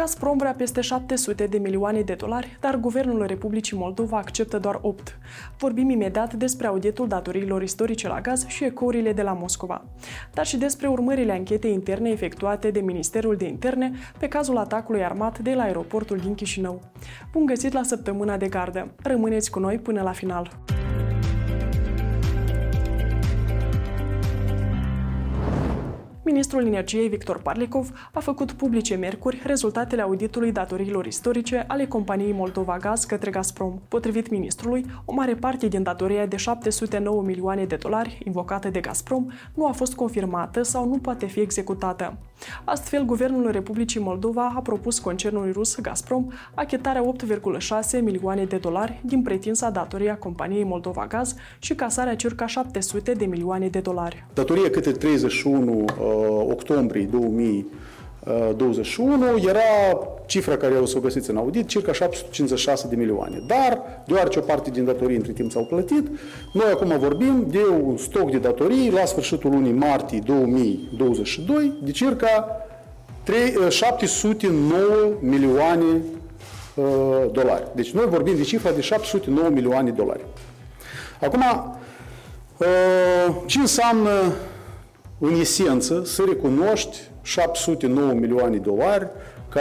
Gazprom vrea peste 700 de milioane de dolari, dar guvernul Republicii Moldova acceptă doar 8. Vorbim imediat despre auditul datoriilor istorice la gaz și ecourile de la Moscova, dar și despre urmările anchetei interne efectuate de Ministerul de Interne pe cazul atacului armat de la aeroportul din Chișinău. Bun găsit la săptămâna de gardă. Rămâneți cu noi până la final. Ministrul Energiei Victor Parlikov a făcut publice miercuri rezultatele auditului datoriilor istorice ale companiei Moldova Gaz către Gazprom. Potrivit ministrului, o mare parte din datoria de 709 milioane de dolari invocată de Gazprom nu a fost confirmată sau nu poate fi executată. Astfel, Guvernul Republicii Moldova a propus concernului rus Gazprom achetarea 8,6 milioane de dolari din pretinsa datoria companiei Moldova Gaz și casarea circa 700 de milioane de dolari. Datoria câte 31 octombrie 2021 era cifra care o să o găsiți în audit, circa 756 de milioane. Dar, deoarece o parte din datorii între timp s-au plătit, noi acum vorbim de un stoc de datorii la sfârșitul lunii martie 2022 de circa 709 milioane uh, dolari. Deci noi vorbim de cifra de 709 milioane de dolari. Acum, uh, ce înseamnă în esență, să recunoști 709 milioane de dolari ca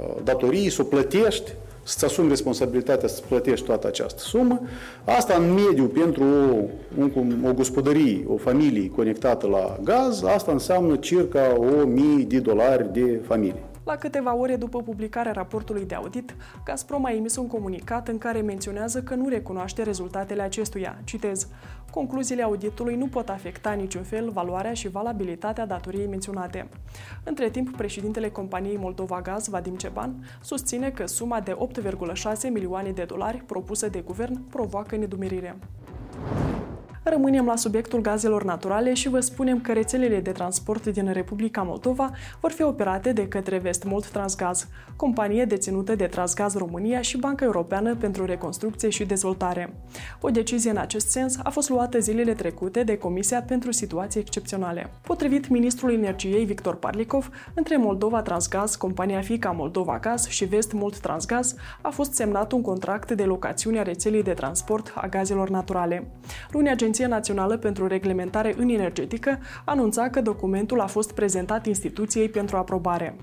uh, datorii, să o plătești, să-ți asumi responsabilitatea să plătești toată această sumă. Asta în mediu pentru o, o gospodărie, o familie conectată la gaz, asta înseamnă circa 1000 de dolari de familie. La câteva ore după publicarea raportului de audit, Gazprom a emis un comunicat în care menționează că nu recunoaște rezultatele acestuia. Citez. Concluziile auditului nu pot afecta niciun fel valoarea și valabilitatea datoriei menționate. Între timp, președintele companiei Moldova Gaz, Vadim Ceban, susține că suma de 8,6 milioane de dolari propusă de guvern provoacă nedumerire. Rămânem la subiectul gazelor naturale și vă spunem că rețelele de transport din Republica Moldova vor fi operate de către Vestmold Transgaz, companie deținută de Transgaz România și Banca Europeană pentru Reconstrucție și Dezvoltare. O decizie în acest sens a fost luată zilele trecute de Comisia pentru Situații Excepționale. Potrivit ministrului energiei Victor Parlikov, între Moldova Transgaz, compania fica Moldova Gaz și Vestmold Transgaz a fost semnat un contract de locațiune a rețelei de transport a gazelor naturale. Luni, Agenția Națională pentru Reglementare în Energetică anunța că documentul a fost prezentat instituției pentru aprobare.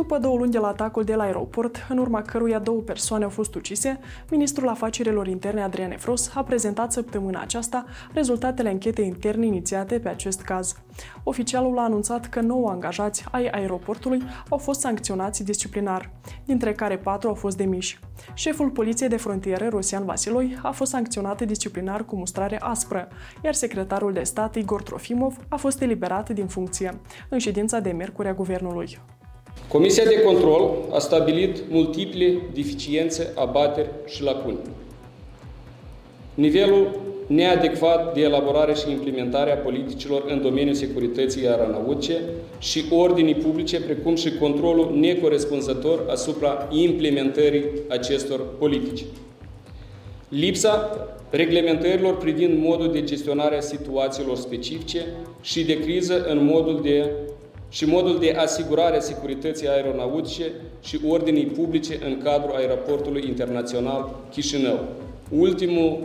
După două luni de la atacul de la aeroport, în urma căruia două persoane au fost ucise, ministrul afacerilor interne Adrian Efros a prezentat săptămâna aceasta rezultatele anchetei interne inițiate pe acest caz. Oficialul a anunțat că nouă angajați ai aeroportului au fost sancționați disciplinar, dintre care patru au fost demiși. Șeful Poliției de Frontieră, Rosian Vasiloi, a fost sancționat disciplinar cu mustrare aspră, iar secretarul de stat, Igor Trofimov, a fost eliberat din funcție, în ședința de miercuri a guvernului. Comisia de control a stabilit multiple deficiențe, abateri și lacune. Nivelul neadecvat de elaborare și implementare a politicilor în domeniul securității aeronautice și ordinii publice, precum și controlul necorespunzător asupra implementării acestor politici. Lipsa reglementărilor privind modul de gestionare a situațiilor specifice și de criză în modul de și modul de asigurare a securității aeronautice și ordinii publice în cadrul aeroportului internațional Chișinău. Ultimul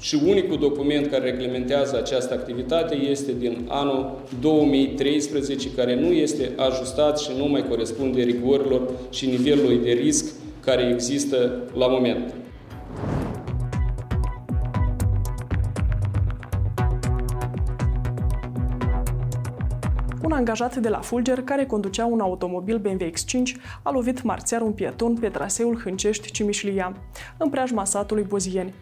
și unicul document care reglementează această activitate este din anul 2013, care nu este ajustat și nu mai corespunde rigorilor și nivelului de risc care există la moment. Angajat de la Fulger, care conducea un automobil BMW X5, a lovit marțiar un pieton pe traseul Hâncești-Cimișlia, în preajma satului Bozieni.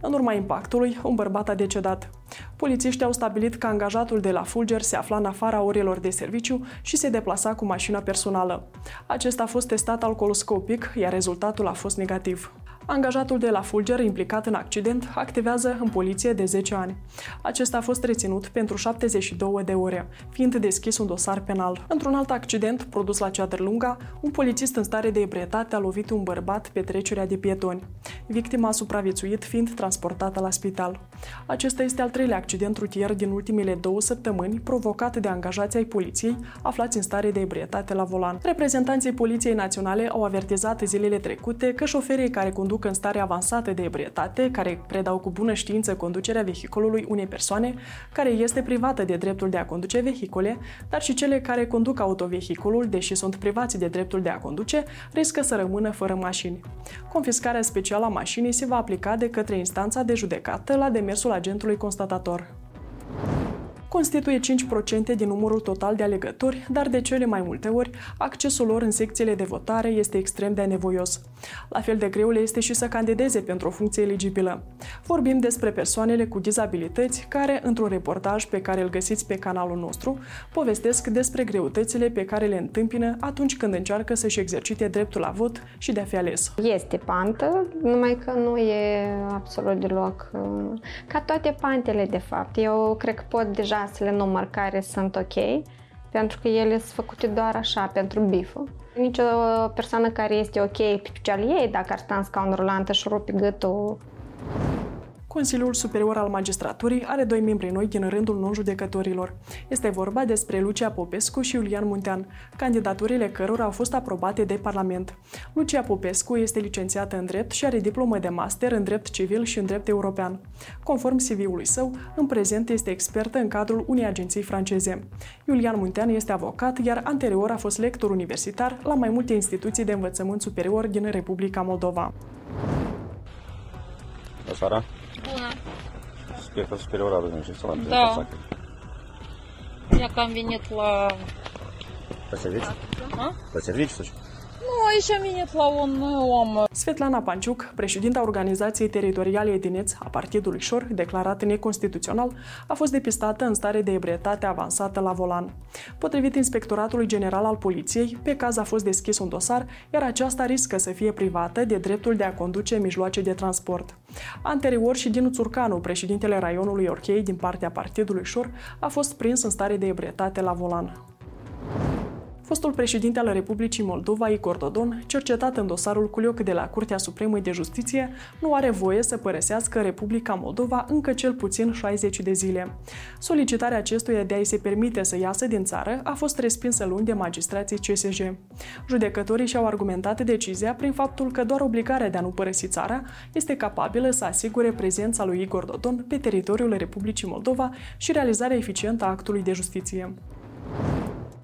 În urma impactului, un bărbat a decedat. Polițiștii au stabilit că angajatul de la Fulger se afla în afara orelor de serviciu și se deplasa cu mașina personală. Acesta a fost testat alcooloscopic, iar rezultatul a fost negativ. Angajatul de la Fulger, implicat în accident, activează în poliție de 10 ani. Acesta a fost reținut pentru 72 de ore, fiind deschis un dosar penal. Într-un alt accident produs la Ceadrlunga, un polițist în stare de ebrietate a lovit un bărbat pe trecerea de pietoni. Victima a supraviețuit fiind transportată la spital. Acesta este al treilea accident rutier din ultimele două săptămâni provocat de angajații ai poliției aflați în stare de ebrietate la volan. Reprezentanții Poliției Naționale au avertizat zilele trecute că șoferii care conduc în stare avansată de ebrietate, care predau cu bună știință conducerea vehiculului unei persoane care este privată de dreptul de a conduce vehicule, dar și cele care conduc autovehiculul, deși sunt privați de dreptul de a conduce, riscă să rămână fără mașini. Confiscarea specială a mașinii se va aplica de către instanța de judecată la demersul agentului constatator constituie 5% din numărul total de alegători, dar de cele mai multe ori, accesul lor în secțiile de votare este extrem de nevoios. La fel de greu le este și să candideze pentru o funcție eligibilă. Vorbim despre persoanele cu dizabilități care, într-un reportaj pe care îl găsiți pe canalul nostru, povestesc despre greutățile pe care le întâmpină atunci când încearcă să-și exercite dreptul la vot și de a fi ales. Este pantă, numai că nu e absolut deloc ca toate pantele, de fapt. Eu cred că pot deja să le număr care sunt ok, pentru că ele sunt făcute doar așa, pentru bifă. Nici o persoană care este ok pe picioarele ei, dacă ar sta în scaun rulantă și rupi gâtul, Consiliul Superior al Magistraturii are doi membri noi din rândul non-judecătorilor. Este vorba despre Lucia Popescu și Iulian Muntean, candidaturile cărora au fost aprobate de Parlament. Lucia Popescu este licențiată în drept și are diplomă de master în drept civil și în drept european. Conform CV-ului său, în prezent este expertă în cadrul unei agenții franceze. Iulian Muntean este avocat, iar anterior a fost lector universitar la mai multe instituții de învățământ superior din Republica Moldova. Bună seara! bună. Sper, sper ora de și să la Я камень нет ла... Посердить? А? Посердить, что ли? Serviciu, să Nu, aici am venit la un om. Svetlana Panciuc, președinta Organizației Teritoriale Edineț a Partidului Șor, declarat neconstituțional, a fost depistată în stare de ebrietate avansată la volan. Potrivit Inspectoratului General al Poliției, pe caz a fost deschis un dosar, iar aceasta riscă să fie privată de dreptul de a conduce mijloace de transport. Anterior și Dinu Țurcanu, președintele raionului Orchei din partea Partidului Șor, a fost prins în stare de ebrietate la volan. Fostul președinte al Republicii Moldova, Igor Dodon, cercetat în dosarul Culioc de la Curtea Supremă de Justiție, nu are voie să părăsească Republica Moldova încă cel puțin 60 de zile. Solicitarea acestuia de a-i se permite să iasă din țară a fost respinsă luni de magistrații CSJ. Judecătorii și-au argumentat decizia prin faptul că doar obligarea de a nu părăsi țara este capabilă să asigure prezența lui Igor Dodon pe teritoriul Republicii Moldova și realizarea eficientă a actului de justiție.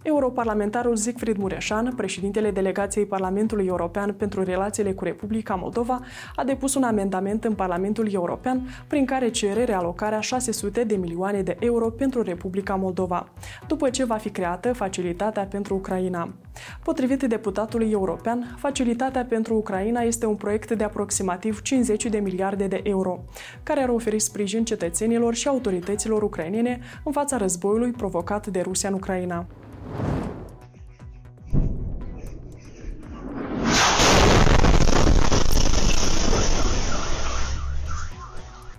Europarlamentarul Siegfried Mureșan, președintele delegației Parlamentului European pentru relațiile cu Republica Moldova, a depus un amendament în Parlamentul European prin care cere realocarea 600 de milioane de euro pentru Republica Moldova, după ce va fi creată Facilitatea pentru Ucraina. Potrivit deputatului european, Facilitatea pentru Ucraina este un proiect de aproximativ 50 de miliarde de euro, care ar oferi sprijin cetățenilor și autorităților ucrainene în fața războiului provocat de Rusia în Ucraina.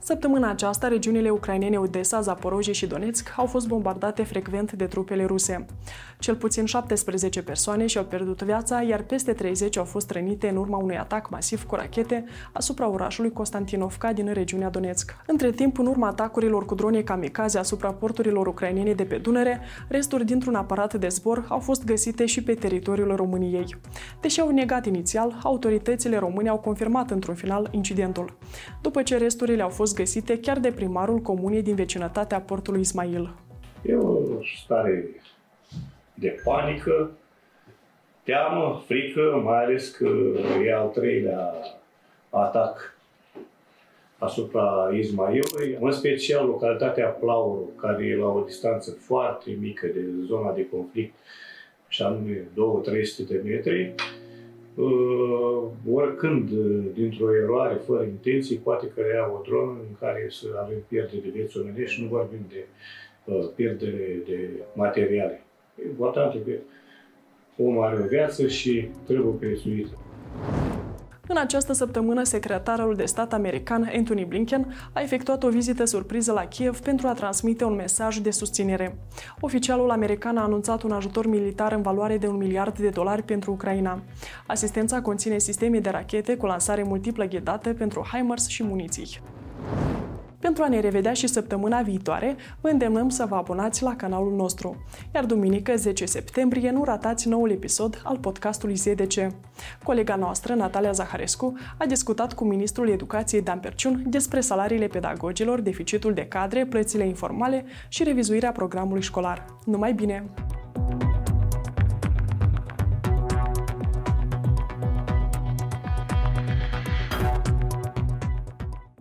Săptămâna aceasta, regiunile ucrainene Odessa, Zaporozhye și Donetsk au fost bombardate frecvent de trupele ruse. Cel puțin 17 persoane și-au pierdut viața, iar peste 30 au fost rănite în urma unui atac masiv cu rachete asupra orașului Constantinovka din regiunea Donetsk. Între timp, în urma atacurilor cu drone kamikaze asupra porturilor ucrainene de pe Dunăre, resturi dintr-un aparat de zbor au fost găsite și pe teritoriul României. Deși au negat inițial, autoritățile române au confirmat într-un final incidentul. După ce resturile au fost găsite chiar de primarul comunei din vecinătatea portului Ismail. E o stare de panică, teamă, frică, mai ales că e al treilea atac asupra Ismailului, în special localitatea Plauru, care e la o distanță foarte mică de zona de conflict, și anume 2-300 de metri, uh, oricând, dintr-o eroare, fără intenții, poate crea o dronă în care să avem pierdere de vieți omenești și nu vorbim de uh, pierdere de materiale. Important e că omul are o viață și trebuie prețuită. În această săptămână, secretarul de stat american Anthony Blinken a efectuat o vizită surpriză la Kiev pentru a transmite un mesaj de susținere. Oficialul american a anunțat un ajutor militar în valoare de un miliard de dolari pentru Ucraina. Asistența conține sisteme de rachete cu lansare multiplă ghidate pentru HIMARS și muniții. Pentru a ne revedea și săptămâna viitoare, vă îndemnăm să vă abonați la canalul nostru. Iar duminică, 10 septembrie, nu ratați noul episod al podcastului ZDC. Colega noastră, Natalia Zaharescu, a discutat cu ministrul educației Dan Perciun despre salariile pedagogilor, deficitul de cadre, plățile informale și revizuirea programului școlar. Numai bine!